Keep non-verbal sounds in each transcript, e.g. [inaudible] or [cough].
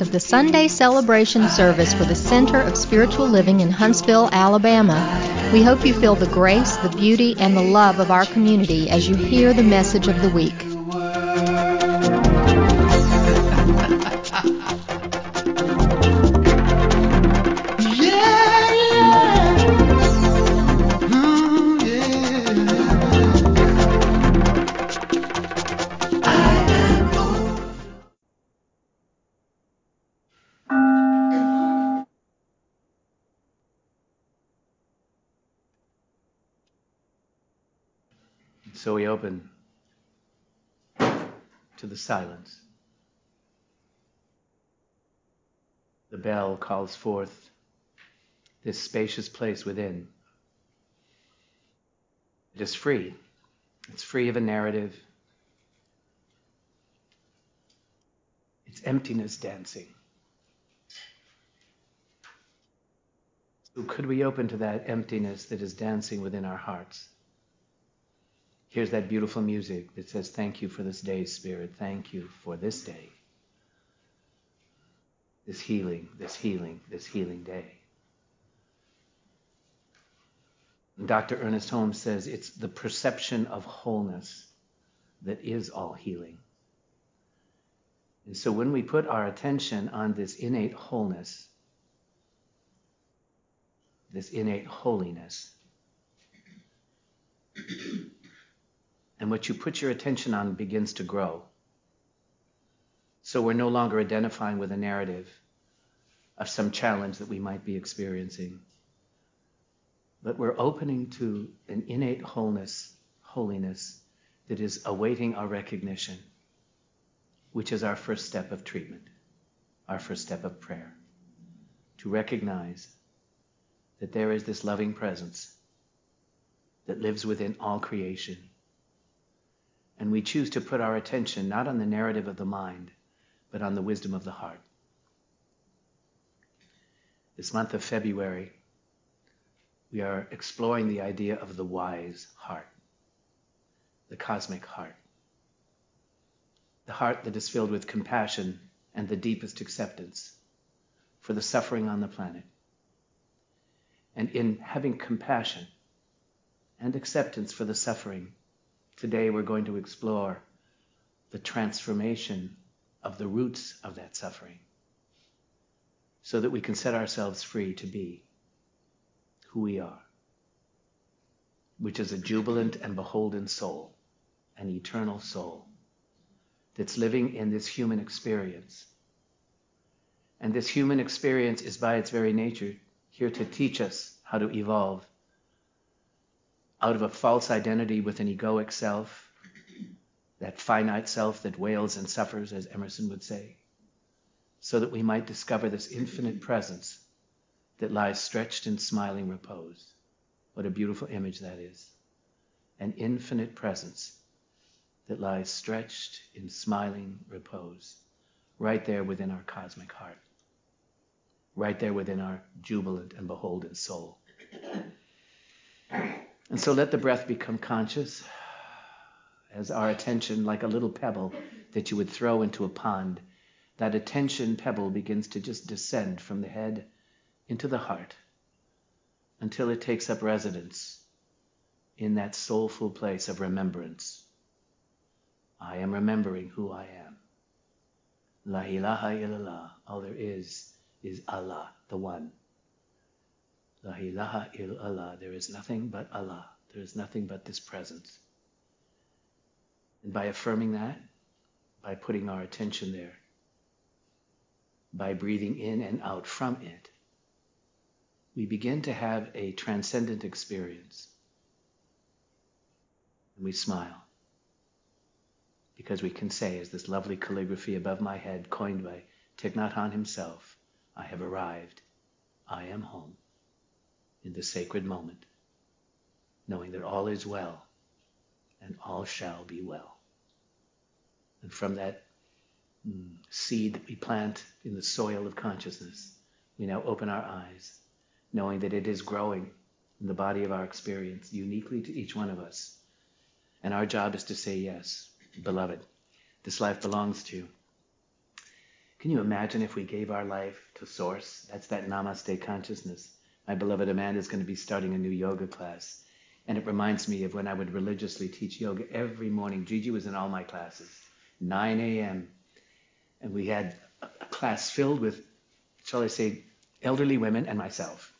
Of the Sunday celebration service for the Center of Spiritual Living in Huntsville, Alabama. We hope you feel the grace, the beauty, and the love of our community as you hear the message of the week. So we open to the silence. The bell calls forth this spacious place within. It is free. It's free of a narrative. It's emptiness dancing. So could we open to that emptiness that is dancing within our hearts? Here's that beautiful music that says, Thank you for this day, Spirit. Thank you for this day. This healing, this healing, this healing day. And Dr. Ernest Holmes says it's the perception of wholeness that is all healing. And so when we put our attention on this innate wholeness, this innate holiness, and what you put your attention on begins to grow. So we're no longer identifying with a narrative of some challenge that we might be experiencing, but we're opening to an innate wholeness, holiness that is awaiting our recognition, which is our first step of treatment, our first step of prayer. To recognize that there is this loving presence that lives within all creation and we choose to put our attention not on the narrative of the mind, but on the wisdom of the heart. This month of February, we are exploring the idea of the wise heart, the cosmic heart, the heart that is filled with compassion and the deepest acceptance for the suffering on the planet. And in having compassion and acceptance for the suffering, Today we're going to explore the transformation of the roots of that suffering so that we can set ourselves free to be who we are, which is a jubilant and beholden soul, an eternal soul that's living in this human experience. And this human experience is by its very nature here to teach us how to evolve out of a false identity with an egoic self, that finite self that wails and suffers, as Emerson would say, so that we might discover this infinite presence that lies stretched in smiling repose. What a beautiful image that is. An infinite presence that lies stretched in smiling repose, right there within our cosmic heart, right there within our jubilant and beholden soul. And so let the breath become conscious as our attention, like a little pebble that you would throw into a pond, that attention pebble begins to just descend from the head into the heart until it takes up residence in that soulful place of remembrance. I am remembering who I am. La ilaha illallah. All there is is Allah, the One. La ilaha illallah. There is nothing but Allah. There is nothing but this presence. And by affirming that, by putting our attention there, by breathing in and out from it, we begin to have a transcendent experience. And we smile. Because we can say, as this lovely calligraphy above my head, coined by Thich Nhat Hanh himself, I have arrived. I am home in the sacred moment, knowing that all is well and all shall be well. And from that mm, seed that we plant in the soil of consciousness, we now open our eyes, knowing that it is growing in the body of our experience, uniquely to each one of us. And our job is to say, Yes, beloved, this life belongs to you. Can you imagine if we gave our life to Source? That's that Namaste consciousness. My beloved Amanda is going to be starting a new yoga class. And it reminds me of when I would religiously teach yoga every morning. Gigi was in all my classes, 9 a.m. And we had a class filled with, shall I say, elderly women and myself.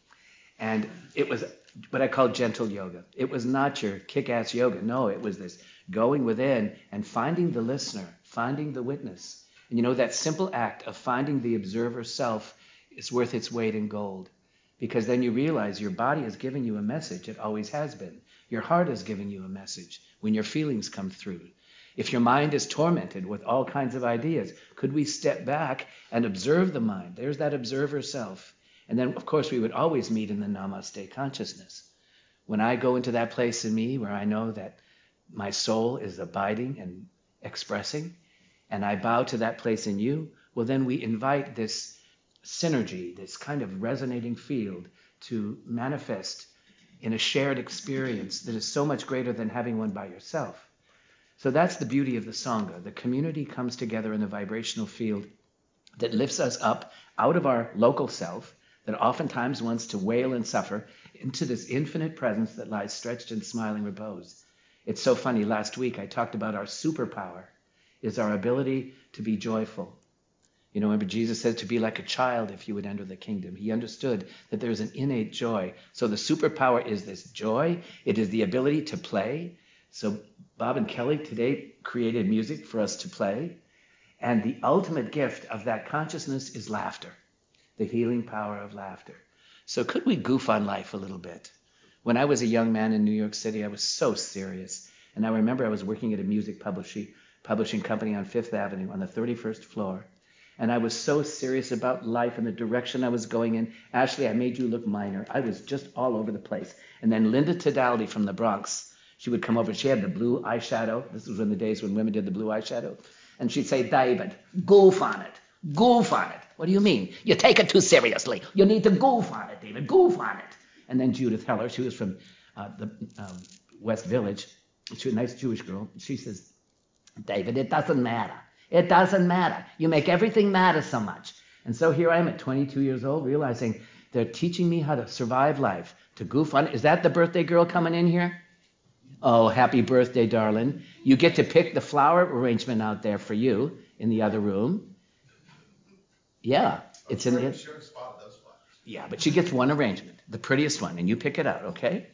And it was what I call gentle yoga. It was not your kick ass yoga. No, it was this going within and finding the listener, finding the witness. And you know, that simple act of finding the observer self is worth its weight in gold. Because then you realize your body is giving you a message. It always has been. Your heart is giving you a message when your feelings come through. If your mind is tormented with all kinds of ideas, could we step back and observe the mind? There's that observer self. And then, of course, we would always meet in the namaste consciousness. When I go into that place in me where I know that my soul is abiding and expressing, and I bow to that place in you, well, then we invite this synergy, this kind of resonating field to manifest in a shared experience that is so much greater than having one by yourself. So that's the beauty of the Sangha. The community comes together in a vibrational field that lifts us up out of our local self that oftentimes wants to wail and suffer into this infinite presence that lies stretched in smiling repose. It's so funny. Last week I talked about our superpower is our ability to be joyful. You know, remember Jesus said to be like a child if you would enter the kingdom. He understood that there's an innate joy. So the superpower is this joy. It is the ability to play. So Bob and Kelly today created music for us to play. And the ultimate gift of that consciousness is laughter the healing power of laughter. So, could we goof on life a little bit? When I was a young man in New York City, I was so serious. And I remember I was working at a music publishing, publishing company on Fifth Avenue on the 31st floor. And I was so serious about life and the direction I was going in. Ashley, I made you look minor. I was just all over the place. And then Linda Tedaldi from the Bronx, she would come over. She had the blue eyeshadow. This was in the days when women did the blue eyeshadow. And she'd say, David, goof on it. Goof on it. What do you mean? You take it too seriously. You need to goof on it, David. Goof on it. And then Judith Heller, she was from uh, the um, West Village. She was a nice Jewish girl. She says, David, it doesn't matter. It doesn't matter. You make everything matter so much. And so here I am at 22 years old, realizing they're teaching me how to survive life, to goof on. Is that the birthday girl coming in here? Oh, happy birthday, darling. You get to pick the flower arrangement out there for you in the other room. Yeah, it's in the. spot Yeah, but she gets one arrangement, the prettiest one, and you pick it out, okay?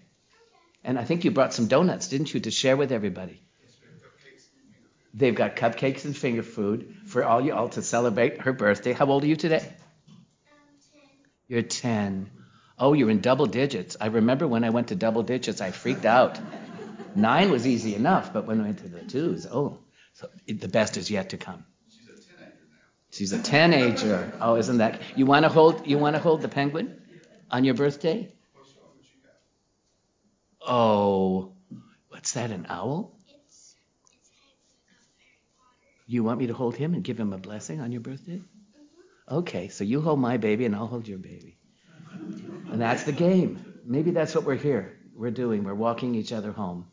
And I think you brought some donuts, didn't you, to share with everybody? They've got cupcakes and finger food for all you all to celebrate her birthday. How old are you today? You're 10. Oh, you're in double digits. I remember when I went to double digits, I freaked out. Nine was easy enough, but when I went to the twos, oh, so the best is yet to come. She's a teenager. Now. She's a teenager. Oh, isn't that? You want to hold? You want to hold the penguin on your birthday? Oh, what's that? An owl? You want me to hold him and give him a blessing on your birthday? Okay, so you hold my baby and I'll hold your baby. And that's the game. Maybe that's what we're here. We're doing. We're walking each other home.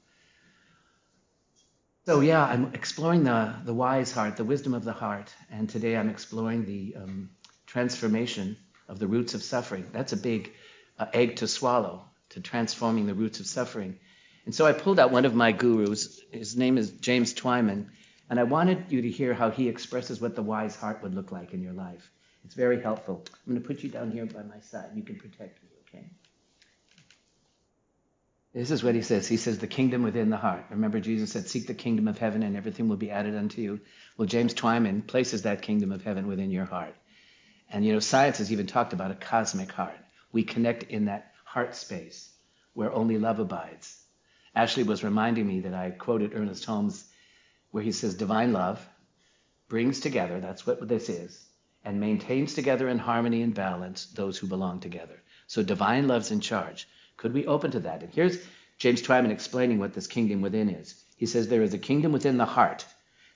So yeah, I'm exploring the, the wise heart, the wisdom of the heart, and today I'm exploring the um, transformation of the roots of suffering. That's a big uh, egg to swallow, to transforming the roots of suffering. And so I pulled out one of my gurus. His name is James Twyman, and I wanted you to hear how he expresses what the wise heart would look like in your life. It's very helpful. I'm going to put you down here by my side. You can protect me, okay? This is what he says. He says, the kingdom within the heart. Remember, Jesus said, Seek the kingdom of heaven and everything will be added unto you. Well, James Twyman places that kingdom of heaven within your heart. And, you know, science has even talked about a cosmic heart. We connect in that heart space where only love abides. Ashley was reminding me that I quoted Ernest Holmes where he says, Divine love brings together, that's what this is, and maintains together in harmony and balance those who belong together. So divine love's in charge. Could we open to that? And here's James Twyman explaining what this kingdom within is. He says there is a kingdom within the heart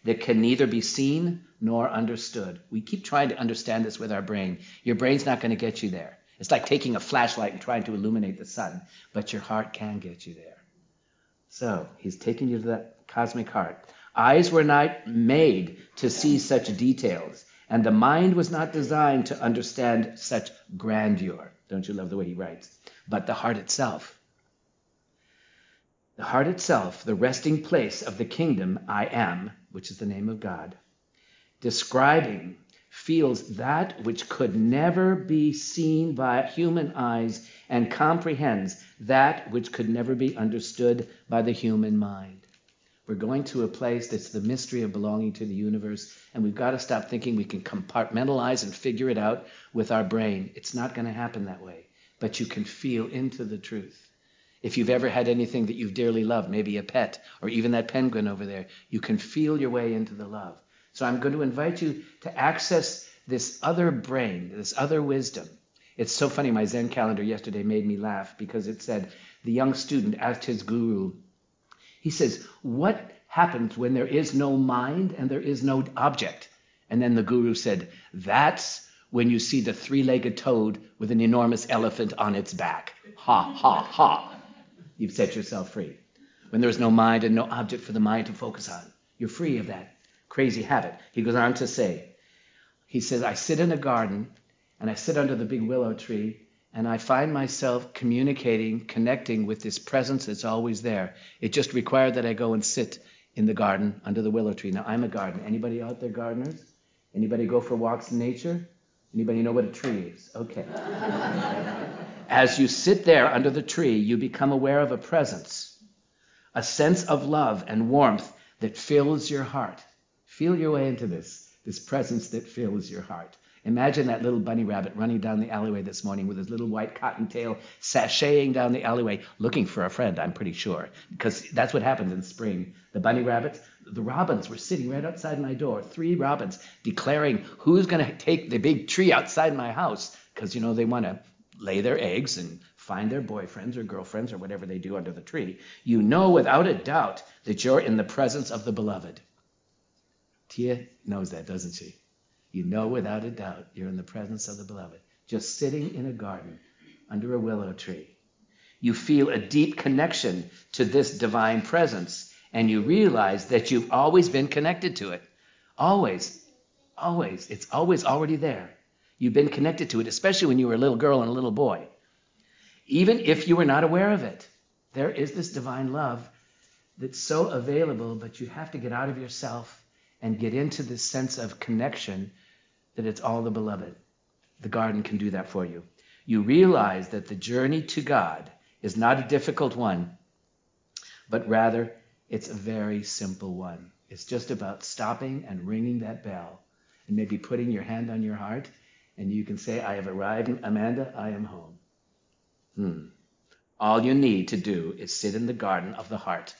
that can neither be seen nor understood. We keep trying to understand this with our brain. Your brain's not going to get you there. It's like taking a flashlight and trying to illuminate the sun, but your heart can get you there. So he's taking you to that cosmic heart. Eyes were not made to see such details, And the mind was not designed to understand such grandeur. Don't you love the way he writes? But the heart itself. The heart itself, the resting place of the kingdom I am, which is the name of God, describing, feels that which could never be seen by human eyes and comprehends that which could never be understood by the human mind. We're going to a place that's the mystery of belonging to the universe, and we've got to stop thinking we can compartmentalize and figure it out with our brain. It's not going to happen that way, but you can feel into the truth. If you've ever had anything that you've dearly loved, maybe a pet or even that penguin over there, you can feel your way into the love. So I'm going to invite you to access this other brain, this other wisdom. It's so funny, my Zen calendar yesterday made me laugh because it said the young student asked his guru, he says, What happens when there is no mind and there is no object? And then the guru said, That's when you see the three legged toad with an enormous elephant on its back. Ha, ha, ha. You've set yourself free. When there's no mind and no object for the mind to focus on, you're free of that crazy habit. He goes on to say, He says, I sit in a garden and I sit under the big willow tree and I find myself communicating, connecting with this presence that's always there. It just required that I go and sit in the garden under the willow tree. Now I'm a gardener. Anybody out there gardeners? Anybody go for walks in nature? Anybody know what a tree is? Okay. [laughs] As you sit there under the tree, you become aware of a presence, a sense of love and warmth that fills your heart. Feel your way into this, this presence that fills your heart. Imagine that little bunny rabbit running down the alleyway this morning with his little white cotton tail sashaying down the alleyway looking for a friend, I'm pretty sure. Because that's what happens in spring. The bunny rabbits, the robins were sitting right outside my door, three robins declaring who's going to take the big tree outside my house. Because, you know, they want to lay their eggs and find their boyfriends or girlfriends or whatever they do under the tree. You know without a doubt that you're in the presence of the beloved. Tia knows that, doesn't she? You know without a doubt you're in the presence of the beloved, just sitting in a garden under a willow tree. You feel a deep connection to this divine presence, and you realize that you've always been connected to it. Always. Always. It's always already there. You've been connected to it, especially when you were a little girl and a little boy. Even if you were not aware of it, there is this divine love that's so available, but you have to get out of yourself and get into this sense of connection that it's all the beloved. The garden can do that for you. You realize that the journey to God is not a difficult one, but rather it's a very simple one. It's just about stopping and ringing that bell and maybe putting your hand on your heart and you can say, I have arrived, Amanda, I am home. Hmm. All you need to do is sit in the garden of the heart.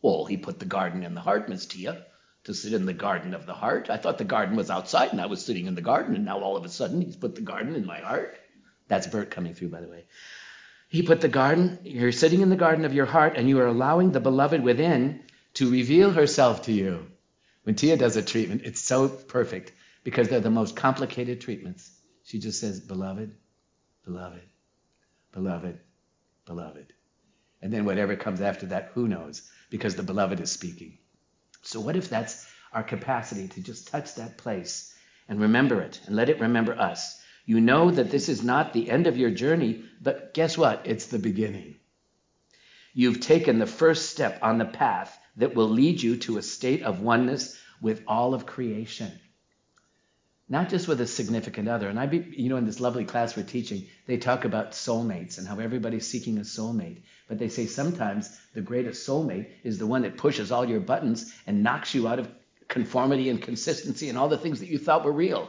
Well, he put the garden in the heart, Miss Tia to sit in the garden of the heart. I thought the garden was outside and I was sitting in the garden, and now all of a sudden he's put the garden in my heart. That's Bert coming through, by the way. He put the garden, you're sitting in the garden of your heart, and you are allowing the beloved within to reveal herself to you. When Tia does a treatment, it's so perfect because they're the most complicated treatments. She just says, Beloved, beloved, beloved, beloved. And then whatever comes after that, who knows? Because the beloved is speaking. So, what if that's our capacity to just touch that place and remember it and let it remember us? You know that this is not the end of your journey, but guess what? It's the beginning. You've taken the first step on the path that will lead you to a state of oneness with all of creation. Not just with a significant other. And I, be, you know, in this lovely class we're teaching, they talk about soulmates and how everybody's seeking a soulmate. But they say sometimes the greatest soulmate is the one that pushes all your buttons and knocks you out of conformity and consistency and all the things that you thought were real.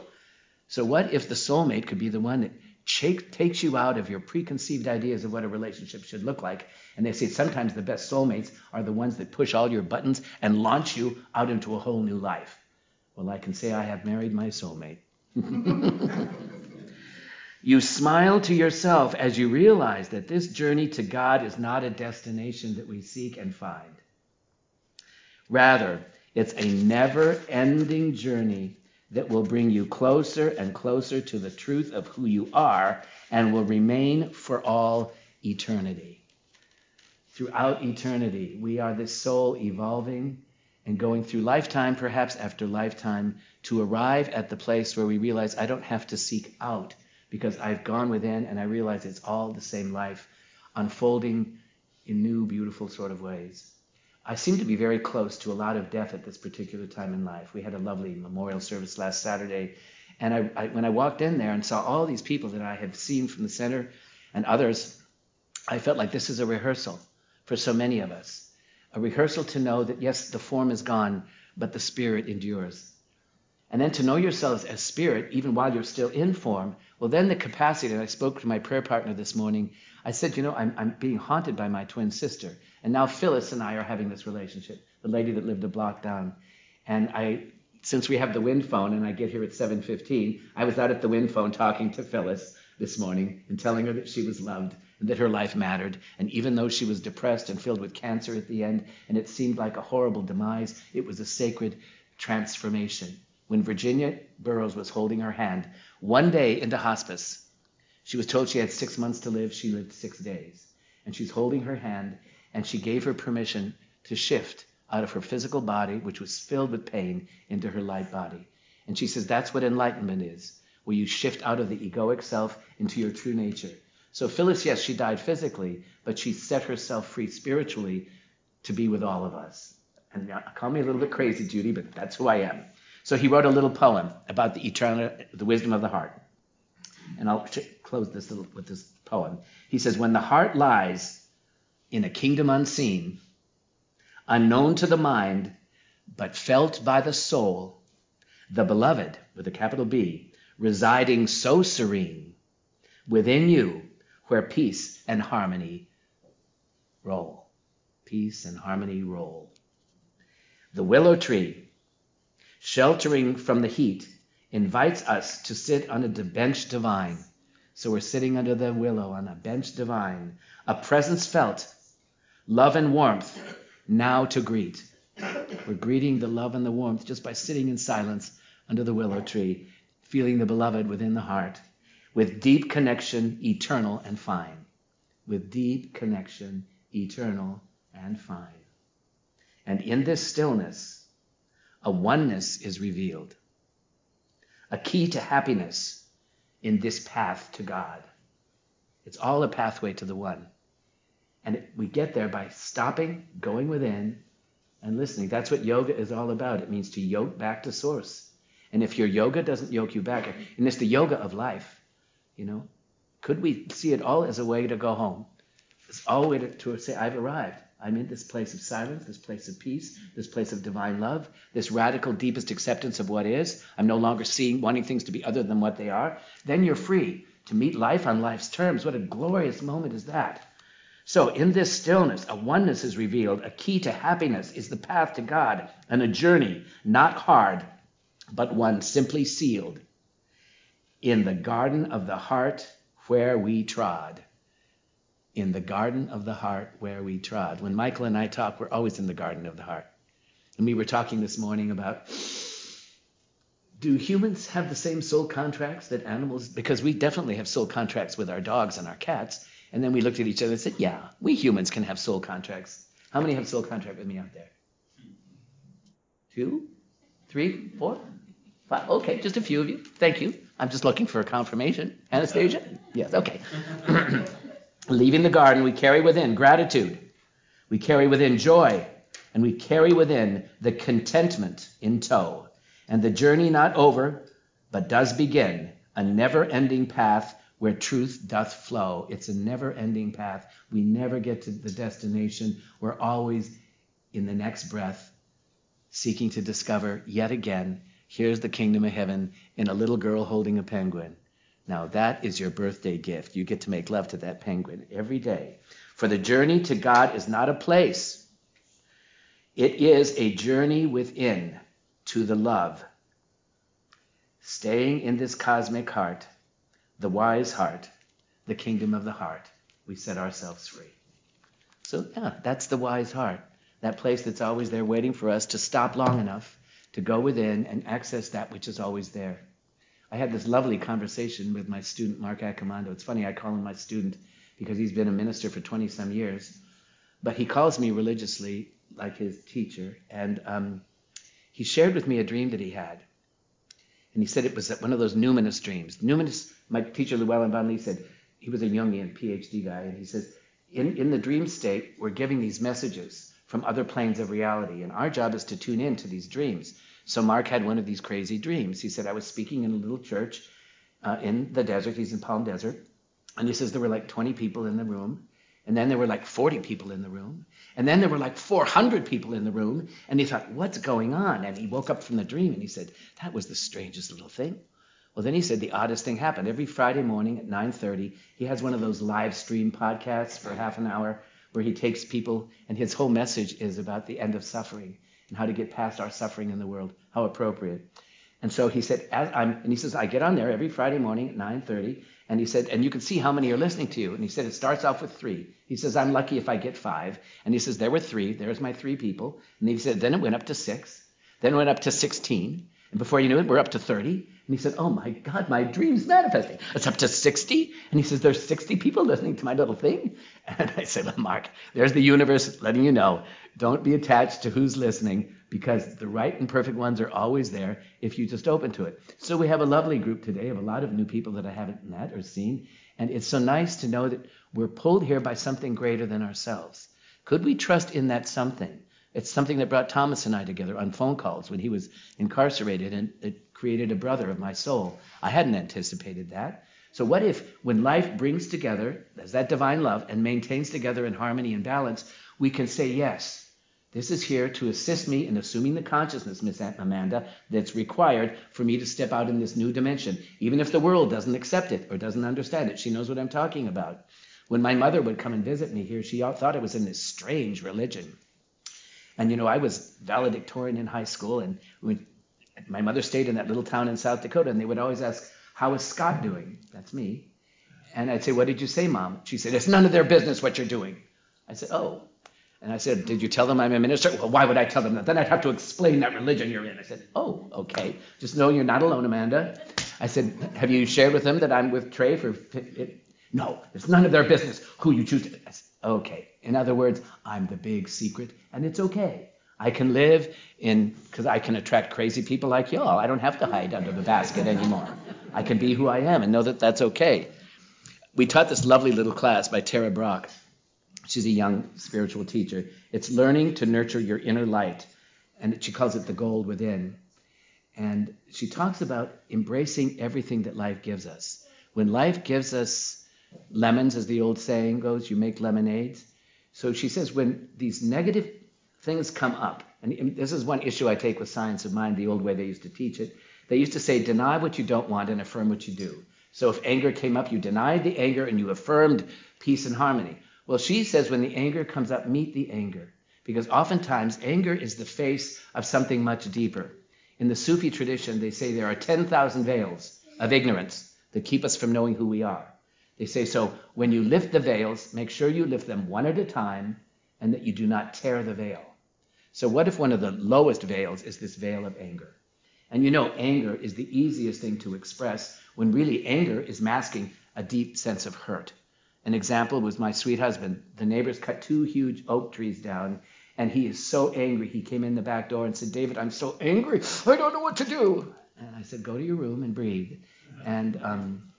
So, what if the soulmate could be the one that takes you out of your preconceived ideas of what a relationship should look like? And they say sometimes the best soulmates are the ones that push all your buttons and launch you out into a whole new life. Well, I can say I have married my soulmate. [laughs] You smile to yourself as you realize that this journey to God is not a destination that we seek and find. Rather, it's a never ending journey that will bring you closer and closer to the truth of who you are and will remain for all eternity. Throughout eternity, we are this soul evolving and going through lifetime, perhaps after lifetime, to arrive at the place where we realize I don't have to seek out because I've gone within and I realize it's all the same life unfolding in new, beautiful sort of ways. I seem to be very close to a lot of death at this particular time in life. We had a lovely memorial service last Saturday, and I, I, when I walked in there and saw all these people that I have seen from the center and others, I felt like this is a rehearsal for so many of us. A rehearsal to know that, yes, the form is gone, but the spirit endures. And then to know yourselves as spirit, even while you're still in form, well, then the capacity, and I spoke to my prayer partner this morning, I said, you know, I'm, I'm being haunted by my twin sister. And now Phyllis and I are having this relationship, the lady that lived a block down. And I, since we have the wind phone and I get here at 7.15, I was out at the wind phone talking to Phyllis this morning and telling her that she was loved that her life mattered. And even though she was depressed and filled with cancer at the end, and it seemed like a horrible demise, it was a sacred transformation when Virginia Burroughs was holding her hand one day into hospice. She was told she had six months to live. She lived six days. And she's holding her hand, and she gave her permission to shift out of her physical body, which was filled with pain, into her light body. And she says that's what enlightenment is, where you shift out of the egoic self into your true nature. So Phyllis, yes, she died physically, but she set herself free spiritually to be with all of us. And call me a little bit crazy, Judy, but that's who I am. So he wrote a little poem about the eternal, the wisdom of the heart. And I'll close this little, with this poem. He says, When the heart lies in a kingdom unseen, unknown to the mind, but felt by the soul, the beloved, with a capital B, residing so serene within you, where peace and harmony roll. Peace and harmony roll. The willow tree sheltering from the heat, invites us to sit on a bench divine. So we're sitting under the willow on a bench divine, a presence felt, love and warmth now to greet. We're greeting the love and the warmth just by sitting in silence under the willow tree, feeling the beloved within the heart, with deep connection, eternal and fine. With deep connection, eternal and fine. And in this stillness, a oneness is revealed, a key to happiness in this path to God. It's all a pathway to the one. And we get there by stopping, going within, and listening. That's what yoga is all about. It means to yoke back to source. And if your yoga doesn't yoke you back, and it's the yoga of life, you know, could we see it all as a way to go home? It's all way to, to say, I've arrived. I'm in this place of silence, this place of peace, this place of divine love, this radical, deepest acceptance of what is. I'm no longer seeing, wanting things to be other than what they are. Then you're free to meet life on life's terms. What a glorious moment is that. So, in this stillness, a oneness is revealed. A key to happiness is the path to God, and a journey not hard, but one simply sealed in the garden of the heart where we trod in the garden of the heart where we trod. When Michael and I talk, we're always in the garden of the heart. And we were talking this morning about do humans have the same soul contracts that animals? Because we definitely have soul contracts with our dogs and our cats. And then we looked at each other and said, yeah, we humans can have soul contracts. How many have soul contract with me out there? Two? Three? Four? Five? Okay, just a few of you. Thank you. I'm just looking for a confirmation. Anastasia? Yes, okay. [laughs] Leaving the garden, we carry within gratitude, we carry within joy, and we carry within the contentment in tow. And the journey not over, but does begin, a never ending path where truth doth flow. It's a never ending path. We never get to the destination. We're always in the next breath seeking to discover yet again here's the kingdom of heaven in a little girl holding a penguin. Now, that is your birthday gift. You get to make love to that penguin every day. For the journey to God is not a place, it is a journey within to the love. Staying in this cosmic heart, the wise heart, the kingdom of the heart, we set ourselves free. So, yeah, that's the wise heart. That place that's always there waiting for us to stop long enough to go within and access that which is always there. I had this lovely conversation with my student, Mark Accomando. It's funny, I call him my student because he's been a minister for 20 some years. But he calls me religiously like his teacher, and um, he shared with me a dream that he had. And he said it was one of those numinous dreams. Numinous, my teacher Llewellyn Vaughan-Lee said, he was a Jungian PhD guy, and he says, in, in the dream state, we're giving these messages from other planes of reality, and our job is to tune in to these dreams. So Mark had one of these crazy dreams. He said, I was speaking in a little church uh, in the desert. He's in Palm Desert. And he says there were like 20 people in the room. And then there were like 40 people in the room. And then there were like 400 people in the room. And he thought, what's going on? And he woke up from the dream and he said, that was the strangest little thing. Well, then he said the oddest thing happened. Every Friday morning at 9:30, he has one of those live stream podcasts for half an hour where he takes people and his whole message is about the end of suffering and how to get past our suffering in the world. How appropriate. And so he said, and he says, I get on there every Friday morning at 9:30, and he said, and you can see how many are listening to you. And he said, it starts off with three. He says, I'm lucky if I get five. And he says, there were three. There's my three people. And he said, then it went up to six. Then it went up to 16. And before you knew it, we're up to 30. And he said, Oh my God, my dream's manifesting. It's up to 60. And he says, There's 60 people listening to my little thing. [laughs] And I said, well, Mark, there's the universe letting you know. Don't be attached to who's listening because the right and perfect ones are always there if you just open to it. So we have a lovely group today of a lot of new people that I haven't met or seen. And it's so nice to know that we're pulled here by something greater than ourselves. Could we trust in that something? It's something that brought Thomas and I together on phone calls when he was incarcerated, and it created a brother of my soul. I hadn't anticipated that. So, what if, when life brings together, as that divine love, and maintains together in harmony and balance, we can say, Yes, this is here to assist me in assuming the consciousness, Miss Amanda, that's required for me to step out in this new dimension, even if the world doesn't accept it or doesn't understand it. She knows what I'm talking about. When my mother would come and visit me here, she thought I was in this strange religion. And you know, I was valedictorian in high school, and when my mother stayed in that little town in South Dakota, and they would always ask, "How is Scott doing?" That's me. And I'd say, "What did you say, Mom?" She said, "It's none of their business what you're doing." I said, "Oh." And I said, Did you tell them I'm a minister? Well, why would I tell them that? Then I'd have to explain that religion you're in. I said, Oh, okay. Just know you're not alone, Amanda. I said, Have you shared with them that I'm with Trey for. No, it's none of their business who you choose to. Okay. In other words, I'm the big secret, and it's okay. I can live in, because I can attract crazy people like y'all. I don't have to hide under the basket anymore. I can be who I am and know that that's okay. We taught this lovely little class by Tara Brach. She's a young spiritual teacher. It's learning to nurture your inner light, and she calls it the gold within. And she talks about embracing everything that life gives us. When life gives us lemons, as the old saying goes, you make lemonades. So she says when these negative things come up, and this is one issue I take with science of mind, the old way they used to teach it. They used to say, deny what you don't want and affirm what you do. So if anger came up, you denied the anger and you affirmed peace and harmony. Well, she says when the anger comes up, meet the anger. Because oftentimes anger is the face of something much deeper. In the Sufi tradition, they say there are 10,000 veils of ignorance that keep us from knowing who we are. They say, so when you lift the veils, make sure you lift them one at a time and that you do not tear the veil. So, what if one of the lowest veils is this veil of anger? And you know, anger is the easiest thing to express when really anger is masking a deep sense of hurt. An example was my sweet husband. The neighbors cut two huge oak trees down, and he is so angry. He came in the back door and said, David, I'm so angry. I don't know what to do. And I said, Go to your room and breathe. And um,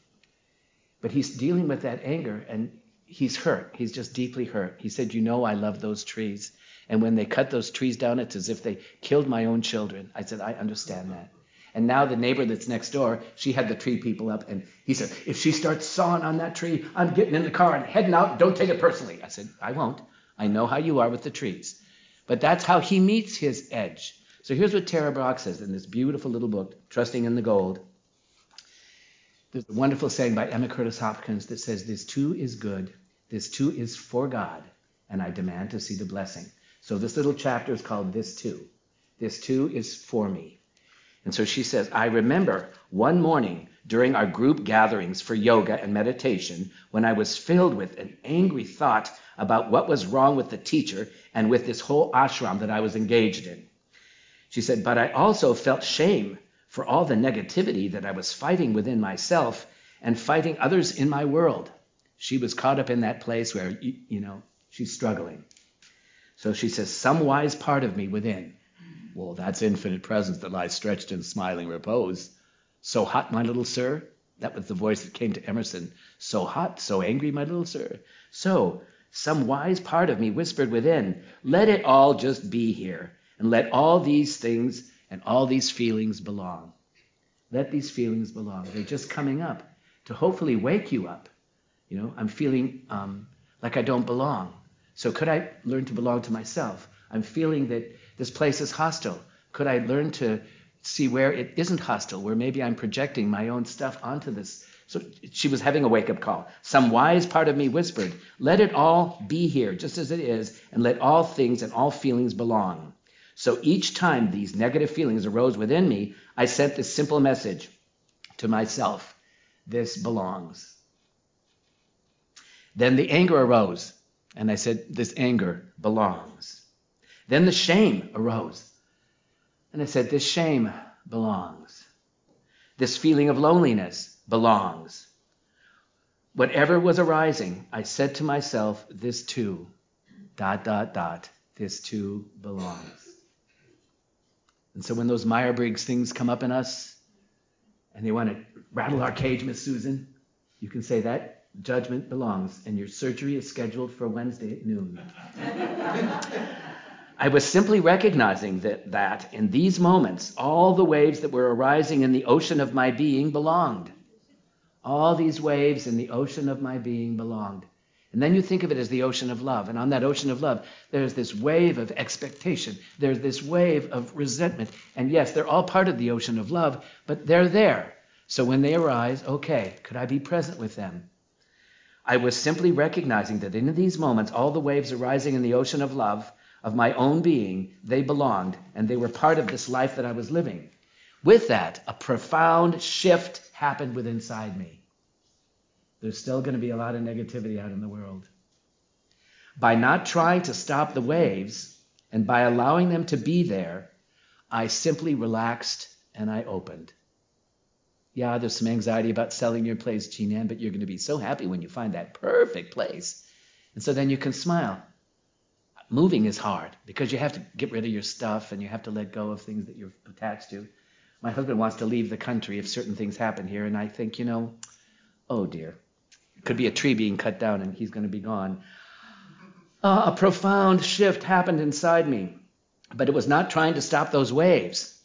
but he's dealing with that anger and he's hurt. He's just deeply hurt. He said, You know, I love those trees. And when they cut those trees down, it's as if they killed my own children. I said, I understand that. And now the neighbor that's next door, she had the tree people up, and he said, If she starts sawing on that tree, I'm getting in the car and heading out. Don't take it personally. I said, I won't. I know how you are with the trees. But that's how he meets his edge. So here's what Tara Brach says in this beautiful little book, Trusting in the Gold. There's a wonderful saying by Emma Curtis Hopkins that says, This too is good, this too is for God, and I demand to see the blessing. So this little chapter is called This Too. This too is for me. And so she says, I remember one morning during our group gatherings for yoga and meditation when I was filled with an angry thought about what was wrong with the teacher and with this whole ashram that I was engaged in. She said, but I also felt shame for all the negativity that I was fighting within myself and fighting others in my world. She was caught up in that place where, you, know, she's struggling. So she says, Some wise part of me within. Well, that's infinite presence that lies stretched in smiling repose. So hot, my little sir? That was the voice that came to Emerson. So hot, so angry, my little sir. So, some wise part of me whispered within, let it all just be here, and let all these things and all these feelings belong. Let these feelings belong. They're just coming up to hopefully wake you up. You know, I'm feeling um, like I don't belong. So could I learn to belong to myself? I'm feeling that this place is hostile. Could I learn to see where it isn't hostile, where maybe I'm projecting my own stuff onto this? So she was having a wake up call. Some wise part of me whispered, Let it all be here, just as it is, and let all things and all feelings belong. So each time these negative feelings arose within me, I sent this simple message to myself this belongs. Then the anger arose, and I said, This anger belongs. Then the shame arose, and I said, This shame belongs. This feeling of loneliness belongs. Whatever was arising, I said to myself, This too, dot, dot, dot, this too belongs. And so when those Meyer Briggs things come up in us, and they want to rattle our cage, Miss Susan, you can say that judgment belongs, and your surgery is scheduled for Wednesday at noon. [laughs] I was simply recognizing that, that in these moments, all the waves that were arising in the ocean of my being belonged. All these waves in the ocean of my being belonged. And then you think of it as the ocean of love. And on that ocean of love, there's this wave of expectation. There's this wave of resentment. And yes, they're all part of the ocean of love, but they're there. So when they arise, okay, could I be present with them? I was simply recognizing that in these moments, all the waves arising in the ocean of love of my own being, they belonged and they were part of this life that I was living. With that, a profound shift happened within inside me. There's still going to be a lot of negativity out in the world. By not trying to stop the waves and by allowing them to be there, I simply relaxed and I opened. Yeah, there's some anxiety about selling your place, Jean but you're going to be so happy when you find that perfect place. And so then you can smile. Moving is hard because you have to get rid of your stuff and you have to let go of things that you're attached to. My husband wants to leave the country if certain things happen here, and I think, you know, oh dear, could be a tree being cut down and he's going to be gone. Uh, a profound shift happened inside me, but it was not trying to stop those waves.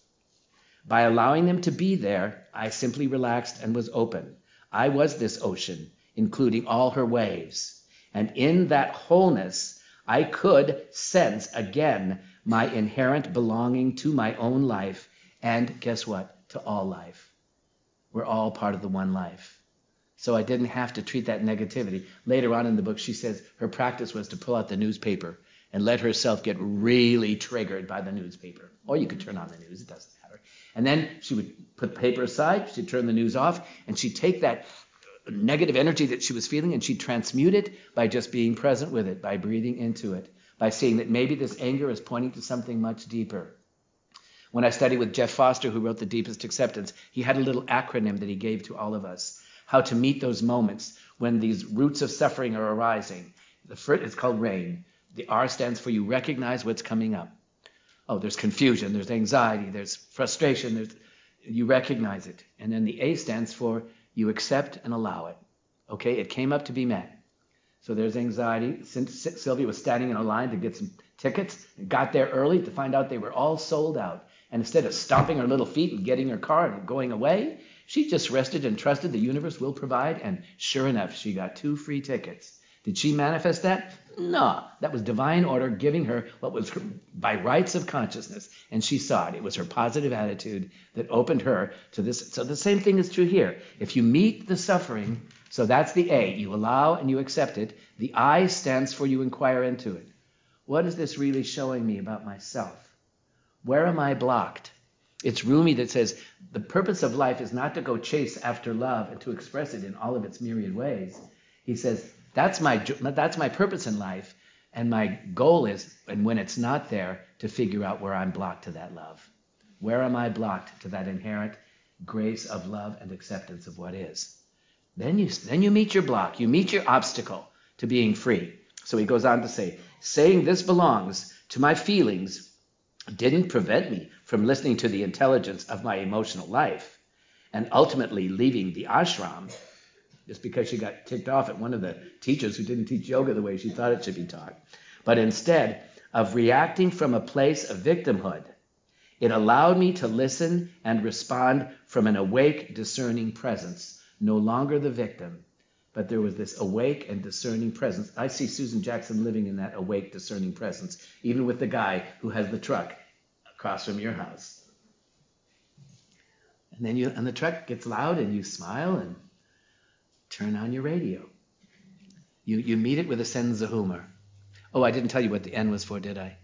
By allowing them to be there, I simply relaxed and was open. I was this ocean, including all her waves. And in that wholeness, I could sense again my inherent belonging to my own life and guess what? To all life. We're all part of the one life. So I didn't have to treat that negativity. Later on in the book, she says her practice was to pull out the newspaper and let herself get really triggered by the newspaper. Or you could turn on the news, it doesn't matter. And then she would put the paper aside, she'd turn the news off, and she'd take that negative energy that she was feeling and she'd transmute it by just being present with it, by breathing into it, by seeing that maybe this anger is pointing to something much deeper. When I studied with Jeff Foster, who wrote The Deepest Acceptance, he had a little acronym that he gave to all of us how to meet those moments when these roots of suffering are arising. The first, it's called RAIN. The R stands for you recognize what's coming up oh, there's confusion, there's anxiety, there's frustration, there's, you recognize it. And then the A stands for you accept and allow it. Okay, it came up to be met. So there's anxiety. Since Sylvia was standing in a line to get some tickets and got there early to find out they were all sold out. And instead of stomping her little feet and getting her car and going away, she just rested and trusted the universe will provide. And sure enough, she got two free tickets. Did she manifest that? No, that was divine order giving her what was her, by rights of consciousness. And she saw it. It was her positive attitude that opened her to this. So the same thing is true here. If you meet the suffering, so that's the A, you allow and you accept it. The I stands for you inquire into it. What is this really showing me about myself? Where am I blocked? It's Rumi that says the purpose of life is not to go chase after love and to express it in all of its myriad ways. He says, that's my, that's my purpose in life. And my goal is, and when it's not there, to figure out where I'm blocked to that love. Where am I blocked to that inherent grace of love and acceptance of what is? Then you, then you meet your block. You meet your obstacle to being free. So he goes on to say, saying this belongs to my feelings didn't prevent me from listening to the intelligence of my emotional life and ultimately leaving the ashram just because she got ticked off at one of the teachers who didn't teach yoga the way she thought it should be taught. But instead of reacting from a place of victimhood, it allowed me to listen and respond from an awake, discerning presence, no longer the victim, but there was this awake and discerning presence. I see Susan Jackson living in that awake, discerning presence, even with the guy who has the truck across from your house. And then you, and the truck gets loud, and you smile and turn on your radio. You, you meet it with a sense of humor. Oh, I didn't tell you what the N was for, did I?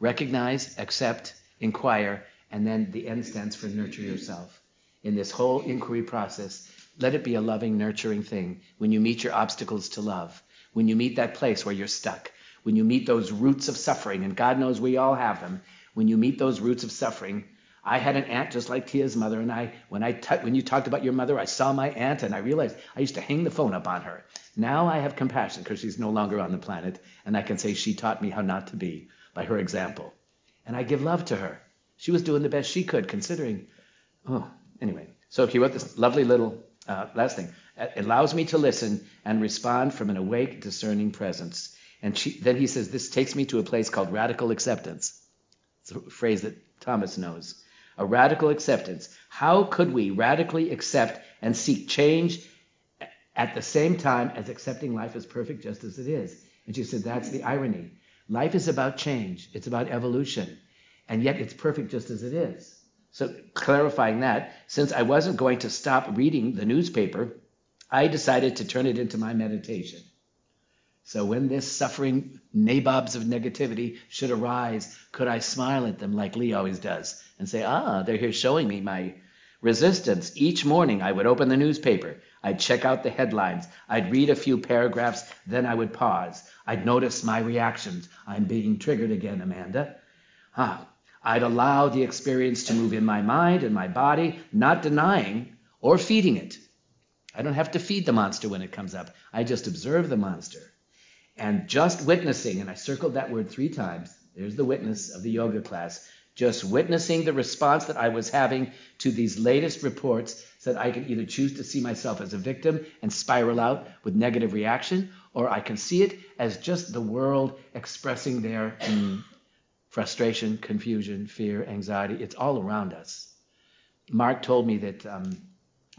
Recognize, accept, inquire, and then the N stands for nurture yourself. In this whole inquiry process, let it be a loving, nurturing thing. When you meet your obstacles to love, when you meet that place where you're stuck, when you meet those roots of suffering, and God knows we all have them, when you meet those roots of suffering, I had an aunt just like Tia's mother, and I when I t- when you talked about your mother, I saw my aunt, and I realized I used to hang the phone up on her. Now I have compassion because she's no longer on the planet, and I can say she taught me how not to be by her example, and I give love to her. She was doing the best she could, considering. Oh, anyway, so he wrote this lovely little uh, last thing. It allows me to listen and respond from an awake, discerning presence. And she, then he says, this takes me to a place called radical acceptance. It's a phrase that Thomas knows a radical acceptance. How could we radically accept and seek change at the same time as accepting life as perfect just as it is? And she said, That's the irony. Life is about change, it's about evolution, and yet it's perfect just as it is. So, clarifying that, since I wasn't going to stop reading the newspaper, I decided to turn it into my meditation. So when this suffering nabobs of negativity should arise, could I smile at them like Lee always does and say, ah, they're here showing me my resistance. Each morning I would open the newspaper. I'd check out the headlines. I'd read a few paragraphs. Then I would pause. I'd notice my reactions. I'm being triggered again, Amanda. Ah, I'd allow the experience to move in my mind and my body, not denying or feeding it. I don't have to feed the monster when it comes up. I just observe the monster. And just witnessing, and I circled that word three times, there's the witness of the yoga class, just witnessing the response that I was having to these latest reports so that I can either choose to see myself as a victim and spiral out with negative reaction, or I can see it as just the world expressing their mm, frustration, confusion, fear, anxiety. It's all around us. Mark told me that um,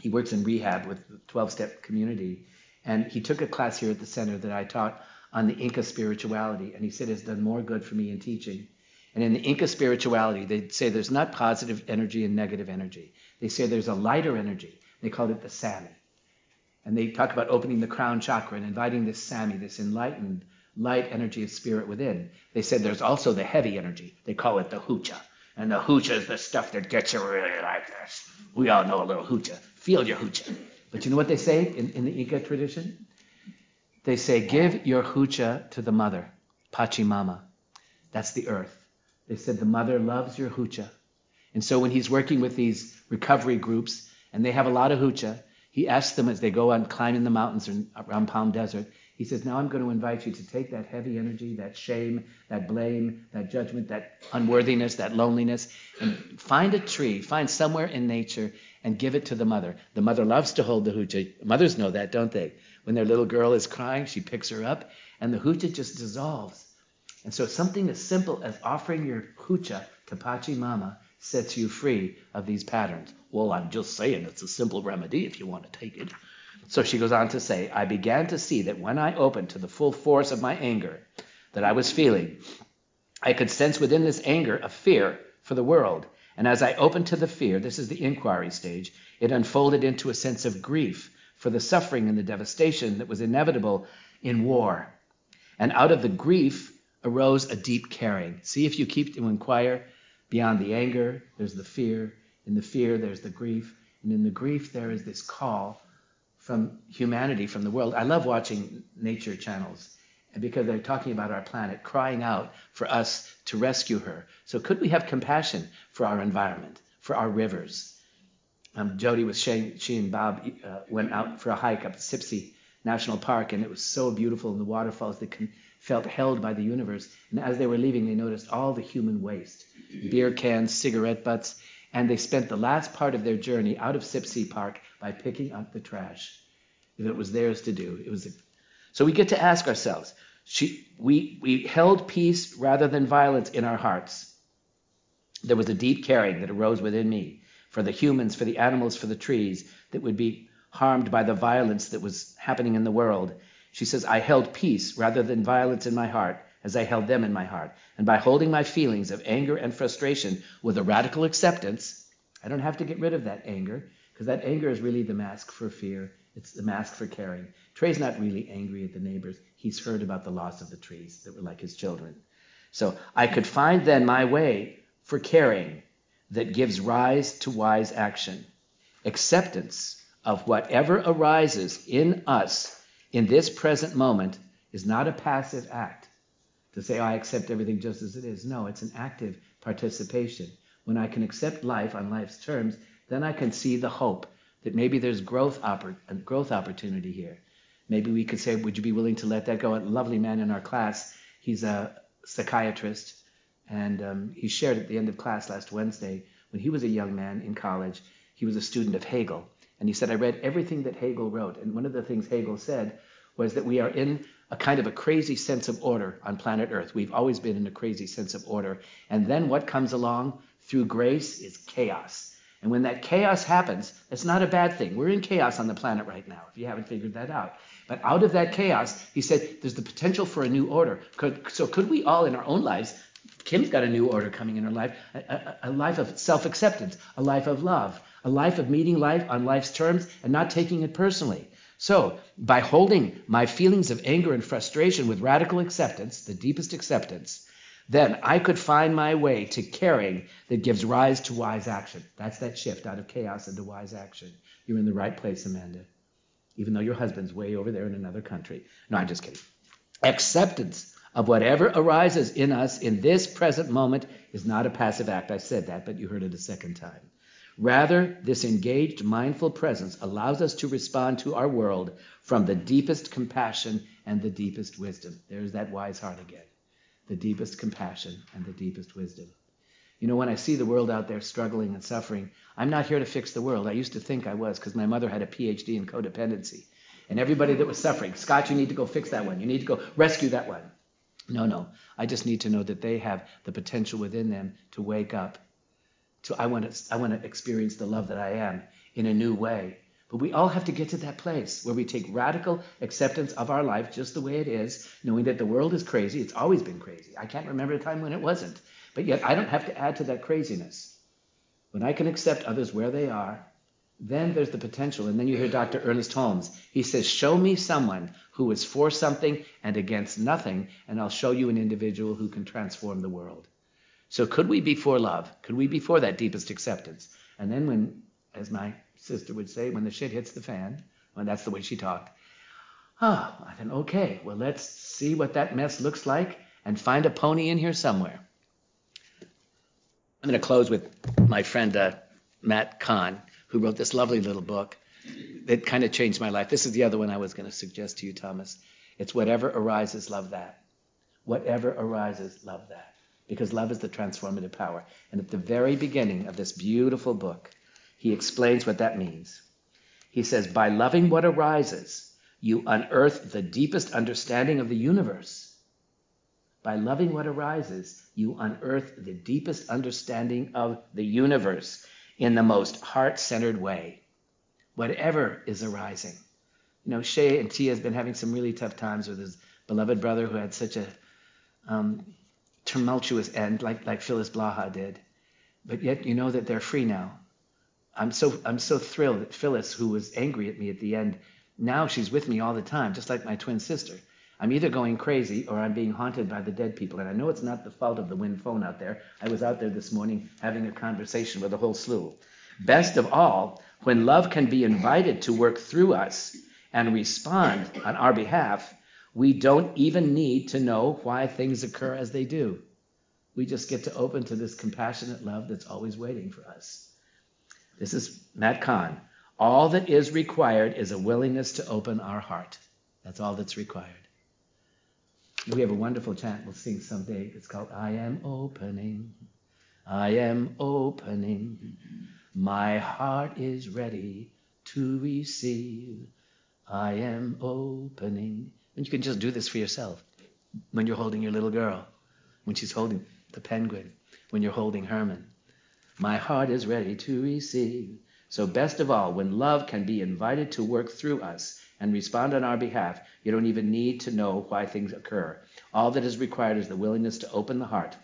he works in rehab with the 12 step community, and he took a class here at the center that I taught on the Inca spirituality, and he said it's done more good for me in teaching. And in the Inca spirituality, they say there's not positive energy and negative energy. They say there's a lighter energy. They call it the Sami. And they talk about opening the crown chakra and inviting this Sami, this enlightened, light energy of spirit within. They said there's also the heavy energy. They call it the Hucha. And the Hucha is the stuff that gets you really like this. We all know a little Hucha. Feel your Hucha. But you know what they say in, in the Inca tradition? They say, give your hucha to the mother, Pachamama. That's the earth. They said the mother loves your hucha. And so when he's working with these recovery groups, and they have a lot of hucha, he asks them as they go on climbing the mountains around Palm Desert, he says, Now I'm going to invite you to take that heavy energy, that shame, that blame, that judgment, that unworthiness, that loneliness, and find a tree, find somewhere in nature, and give it to the mother. The mother loves to hold the hucha. Mothers know that, don't they? When their little girl is crying, she picks her up, and the hucha just dissolves. And so something as simple as offering your hucha to Pachamama sets you free of these patterns. Well, I'm just saying it's a simple remedy if you want to take it. So she goes on to say, I began to see that when I opened to the full force of my anger that I was feeling, I could sense within this anger a fear for the world. And as I opened to the fear, this is the inquiry stage, it unfolded into a sense of grief for the suffering and the devastation that was inevitable in war. And out of the grief arose a deep caring. See if you keep to inquire beyond the anger, there's the fear. In the fear, there's the grief. And in the grief, there is this call from humanity, from the world. I love watching nature channels because they're talking about our planet, crying out for us to rescue her. So, could we have compassion for our environment, for our rivers, um, Jody was she, she and Bob uh, went out for a hike up Sipsey National Park, and it was so beautiful, and the waterfalls, con- felt held by the universe. And as they were leaving, they noticed all the human waste beer cans, cigarette butts, and they spent the last part of their journey out of Sipsey Park by picking up the trash. It was theirs to do, it was. A... So we get to ask ourselves: she, we we held peace rather than violence in our hearts. There was a deep caring that arose within me for the humans, for the animals, for the trees that would be harmed by the violence that was happening in the world. She says, I held peace rather than violence in my heart as I held them in my heart. And by holding my feelings of anger and frustration with a radical acceptance, I don't have to get rid of that anger because that anger is really the mask for fear. It's the mask for caring. Trey's not really angry at the neighbors. He's heard about the loss of the trees that were like his children. So I could find then my way for caring that gives rise to wise action. Acceptance of whatever arises in us in this present moment is not a passive act to say, oh, I accept everything just as it is. No, it's an active participation. When I can accept life on life's terms, then I can see the hope that maybe there's growth, oppor- uh, growth opportunity here. Maybe we could say, would you be willing to let that go? A lovely man in our class, he's a psychiatrist, and um, he shared at the end of class last Wednesday, when he was a young man in college, he was a student of Hegel. And he said, I read everything that Hegel wrote. And one of the things Hegel said was that we are in a kind of a crazy sense of order on planet Earth. We've always been in a crazy sense of order. And then what comes along through grace is chaos. And when that chaos happens, it's not a bad thing. We're in chaos on the planet right now, if you haven't figured that out. But out of that chaos, he said, there's the potential for a new order. Could, so could we all in our own lives Kim's got a new order coming in her life a, a, a life of self acceptance, a life of love, a life of meeting life on life's terms and not taking it personally. So, by holding my feelings of anger and frustration with radical acceptance, the deepest acceptance, then I could find my way to caring that gives rise to wise action. That's that shift out of chaos into wise action. You're in the right place, Amanda, even though your husband's way over there in another country. No, I'm just kidding. Acceptance of whatever arises in us in this present moment is not a passive act. I said that, but you heard it a second time. Rather, this engaged, mindful presence allows us to respond to our world from the deepest compassion and the deepest wisdom. There's that wise heart again. The deepest compassion and the deepest wisdom. You know, when I see the world out there struggling and suffering, I'm not here to fix the world. I used to think I was because my mother had a PhD in codependency. And everybody that was suffering, Scott, you need to go fix that one. You need to go rescue that one. No, no. I just need to know that they have the potential within them to wake up. To I want to I want to experience the love that I am in a new way. But we all have to get to that place where we take radical acceptance of our life just the way it is, knowing that the world is crazy. It's always been crazy. I can't remember a time when it wasn't. But yet I don't have to add to that craziness. When I can accept others where they are, then there's the potential. And then you hear Dr. Ernest Holmes. He says, Show me someone who is for something and against nothing, and I'll show you an individual who can transform the world. So, could we be for love? Could we be for that deepest acceptance? And then, when, as my sister would say, when the shit hits the fan, well, that's the way she talked. Oh, I thought, okay, well, let's see what that mess looks like and find a pony in here somewhere. I'm going to close with my friend uh, Matt Kahn who wrote this lovely little book that kind of changed my life. This is the other one I was going to suggest to you, Thomas. It's whatever arises, love that. Whatever arises, love that. Because love is the transformative power. And at the very beginning of this beautiful book, he explains what that means. He says, By loving what arises, you unearth the deepest understanding of the universe. By loving what arises, you unearth the deepest understanding of the universe in the most heart centered way, whatever is arising. You know, Shay and Tia has been having some really tough times with his beloved brother who had such a um, tumultuous end, like, like Phyllis Blaha did. But yet you know that they're free now. I'm so I'm so thrilled that Phyllis, who was angry at me at the end, now she's with me all the time, just like my twin sister. I'm either going crazy or I'm being haunted by the dead people. And I know it's not the fault of the wind phone out there. I was out there this morning having a conversation with a whole slew. Best of all, when love can be invited to work through us and respond on our behalf, we don't even need to know why things occur as they do. We just get to open to this compassionate love that's always waiting for us. This is Matt Kahn. All that is required is a willingness to open our heart. That's all that's required. We have a wonderful chant we'll sing someday. It's called I Am Opening. I am opening. My heart is ready to receive. I am opening. And you can just do this for yourself when you're holding your little girl, when she's holding the penguin, when you're holding Herman. My heart is ready to receive. So, best of all, when love can be invited to work through us and respond on our behalf, you don't even need to know why things occur. All that is required is the willingness to open the heart.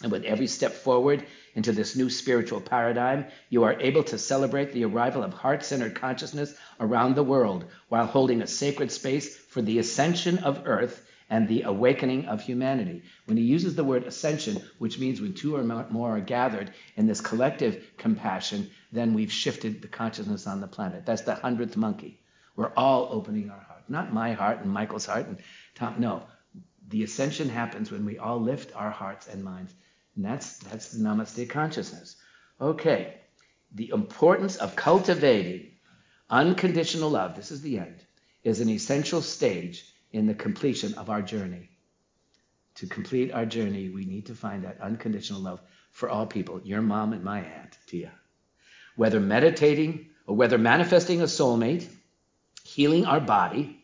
And with every step forward into this new spiritual paradigm, you are able to celebrate the arrival of heart centered consciousness around the world while holding a sacred space for the ascension of earth and the awakening of humanity. When he uses the word ascension, which means when two or more are gathered in this collective compassion, then we've shifted the consciousness on the planet. That's the hundredth monkey. We're all opening our heart. Not my heart and Michael's heart and Tom. No. The ascension happens when we all lift our hearts and minds. And that's that's the namaste consciousness. Okay. The importance of cultivating unconditional love, this is the end, is an essential stage in the completion of our journey. To complete our journey, we need to find that unconditional love for all people, your mom and my aunt, Tia. Whether meditating or whether manifesting a soulmate, healing our body,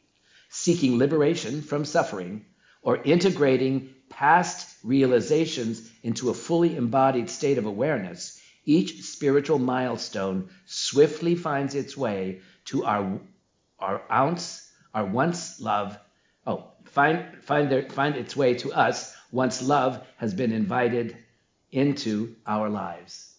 seeking liberation from suffering, or integrating past realizations into a fully embodied state of awareness, each spiritual milestone swiftly finds its way to our, our ounce, our once love Oh, find, find, their, find its way to us once love has been invited into our lives.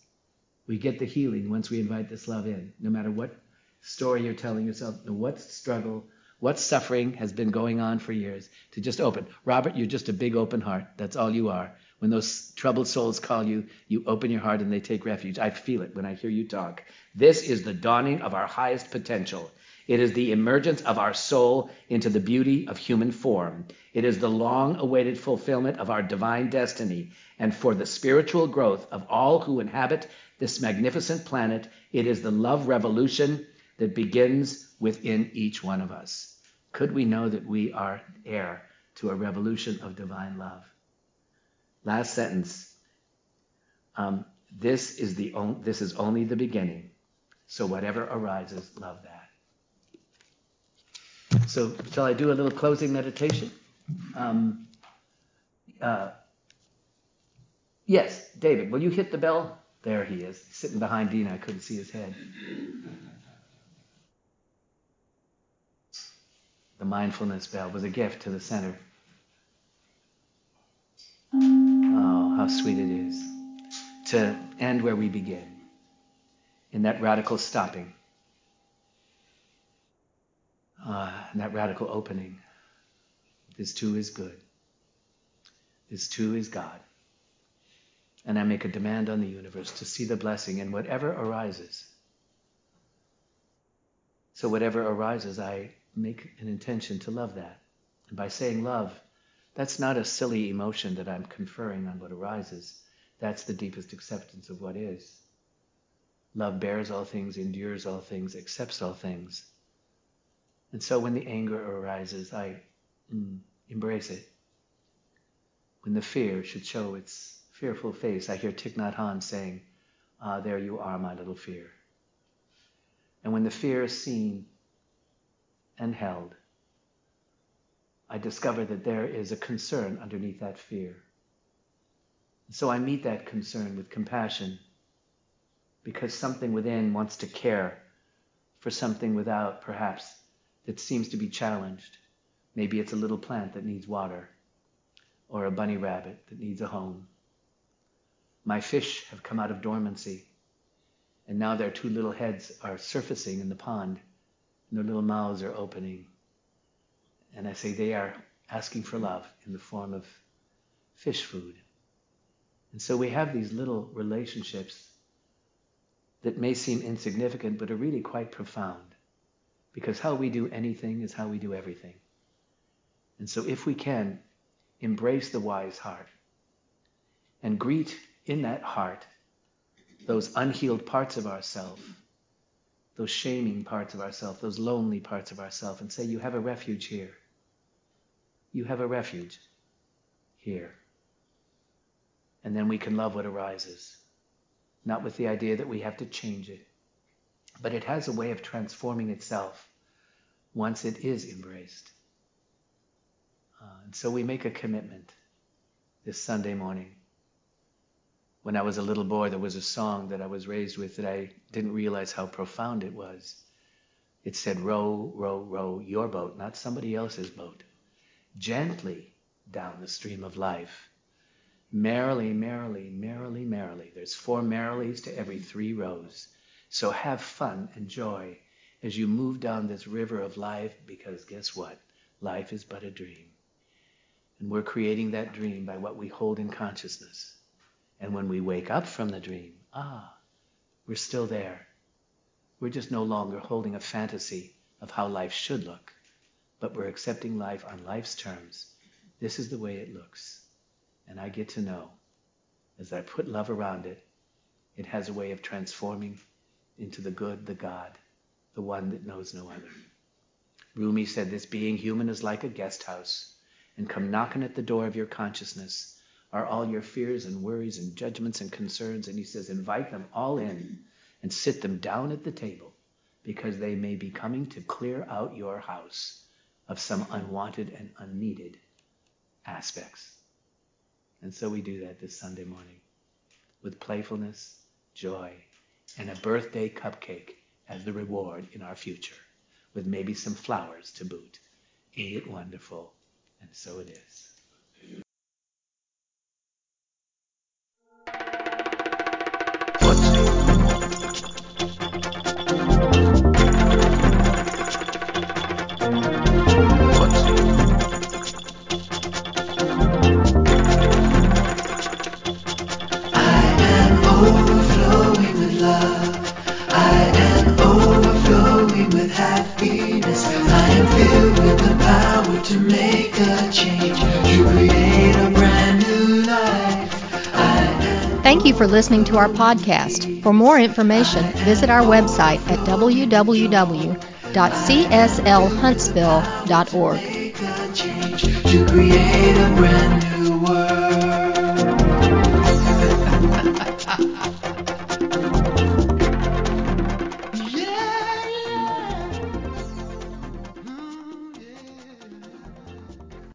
We get the healing once we invite this love in, no matter what story you're telling yourself, what struggle, what suffering has been going on for years, to just open. Robert, you're just a big open heart. That's all you are. When those troubled souls call you, you open your heart and they take refuge. I feel it when I hear you talk. This is the dawning of our highest potential. It is the emergence of our soul into the beauty of human form. It is the long awaited fulfillment of our divine destiny. And for the spiritual growth of all who inhabit this magnificent planet, it is the love revolution that begins within each one of us. Could we know that we are heir to a revolution of divine love? Last sentence. Um, this is the on, this is only the beginning. So whatever arises, love that. So, shall I do a little closing meditation? Um, uh, yes, David, will you hit the bell? There he is, sitting behind Dina. I couldn't see his head. The mindfulness bell was a gift to the center. Oh, how sweet it is to end where we begin, in that radical stopping uh, that radical opening. This too is good. This too is God. And I make a demand on the universe to see the blessing in whatever arises. So, whatever arises, I make an intention to love that. And by saying love, that's not a silly emotion that I'm conferring on what arises. That's the deepest acceptance of what is. Love bears all things, endures all things, accepts all things. And so when the anger arises, I mm, embrace it. When the fear should show its fearful face, I hear Thich Nhat Hanh saying, Ah, there you are, my little fear. And when the fear is seen and held, I discover that there is a concern underneath that fear. So I meet that concern with compassion because something within wants to care for something without perhaps that seems to be challenged. Maybe it's a little plant that needs water, or a bunny rabbit that needs a home. My fish have come out of dormancy, and now their two little heads are surfacing in the pond, and their little mouths are opening. And I say they are asking for love in the form of fish food. And so we have these little relationships that may seem insignificant, but are really quite profound. Because how we do anything is how we do everything. And so if we can embrace the wise heart and greet in that heart those unhealed parts of ourself, those shaming parts of ourselves, those lonely parts of ourselves, and say, You have a refuge here. You have a refuge. here. And then we can love what arises, not with the idea that we have to change it, but it has a way of transforming itself once it is embraced. Uh, and so we make a commitment this Sunday morning. When I was a little boy, there was a song that I was raised with that I didn't realize how profound it was. It said, Row, row, row your boat, not somebody else's boat, gently down the stream of life. Merrily, merrily, merrily, merrily. There's four merrilies to every three rows. So have fun and joy as you move down this river of life because guess what? Life is but a dream. And we're creating that dream by what we hold in consciousness. And when we wake up from the dream, ah, we're still there. We're just no longer holding a fantasy of how life should look, but we're accepting life on life's terms. This is the way it looks. And I get to know, as I put love around it, it has a way of transforming into the good, the God, the one that knows no other. Rumi said this being human is like a guest house, and come knocking at the door of your consciousness are all your fears and worries and judgments and concerns. And he says, invite them all in and sit them down at the table because they may be coming to clear out your house of some unwanted and unneeded aspects. And so we do that this Sunday morning with playfulness, joy, and a birthday cupcake as the reward in our future, with maybe some flowers to boot. Ain't it wonderful? And so it is. You for listening to our podcast. For more information, visit our website at www.cslhuntsville.org.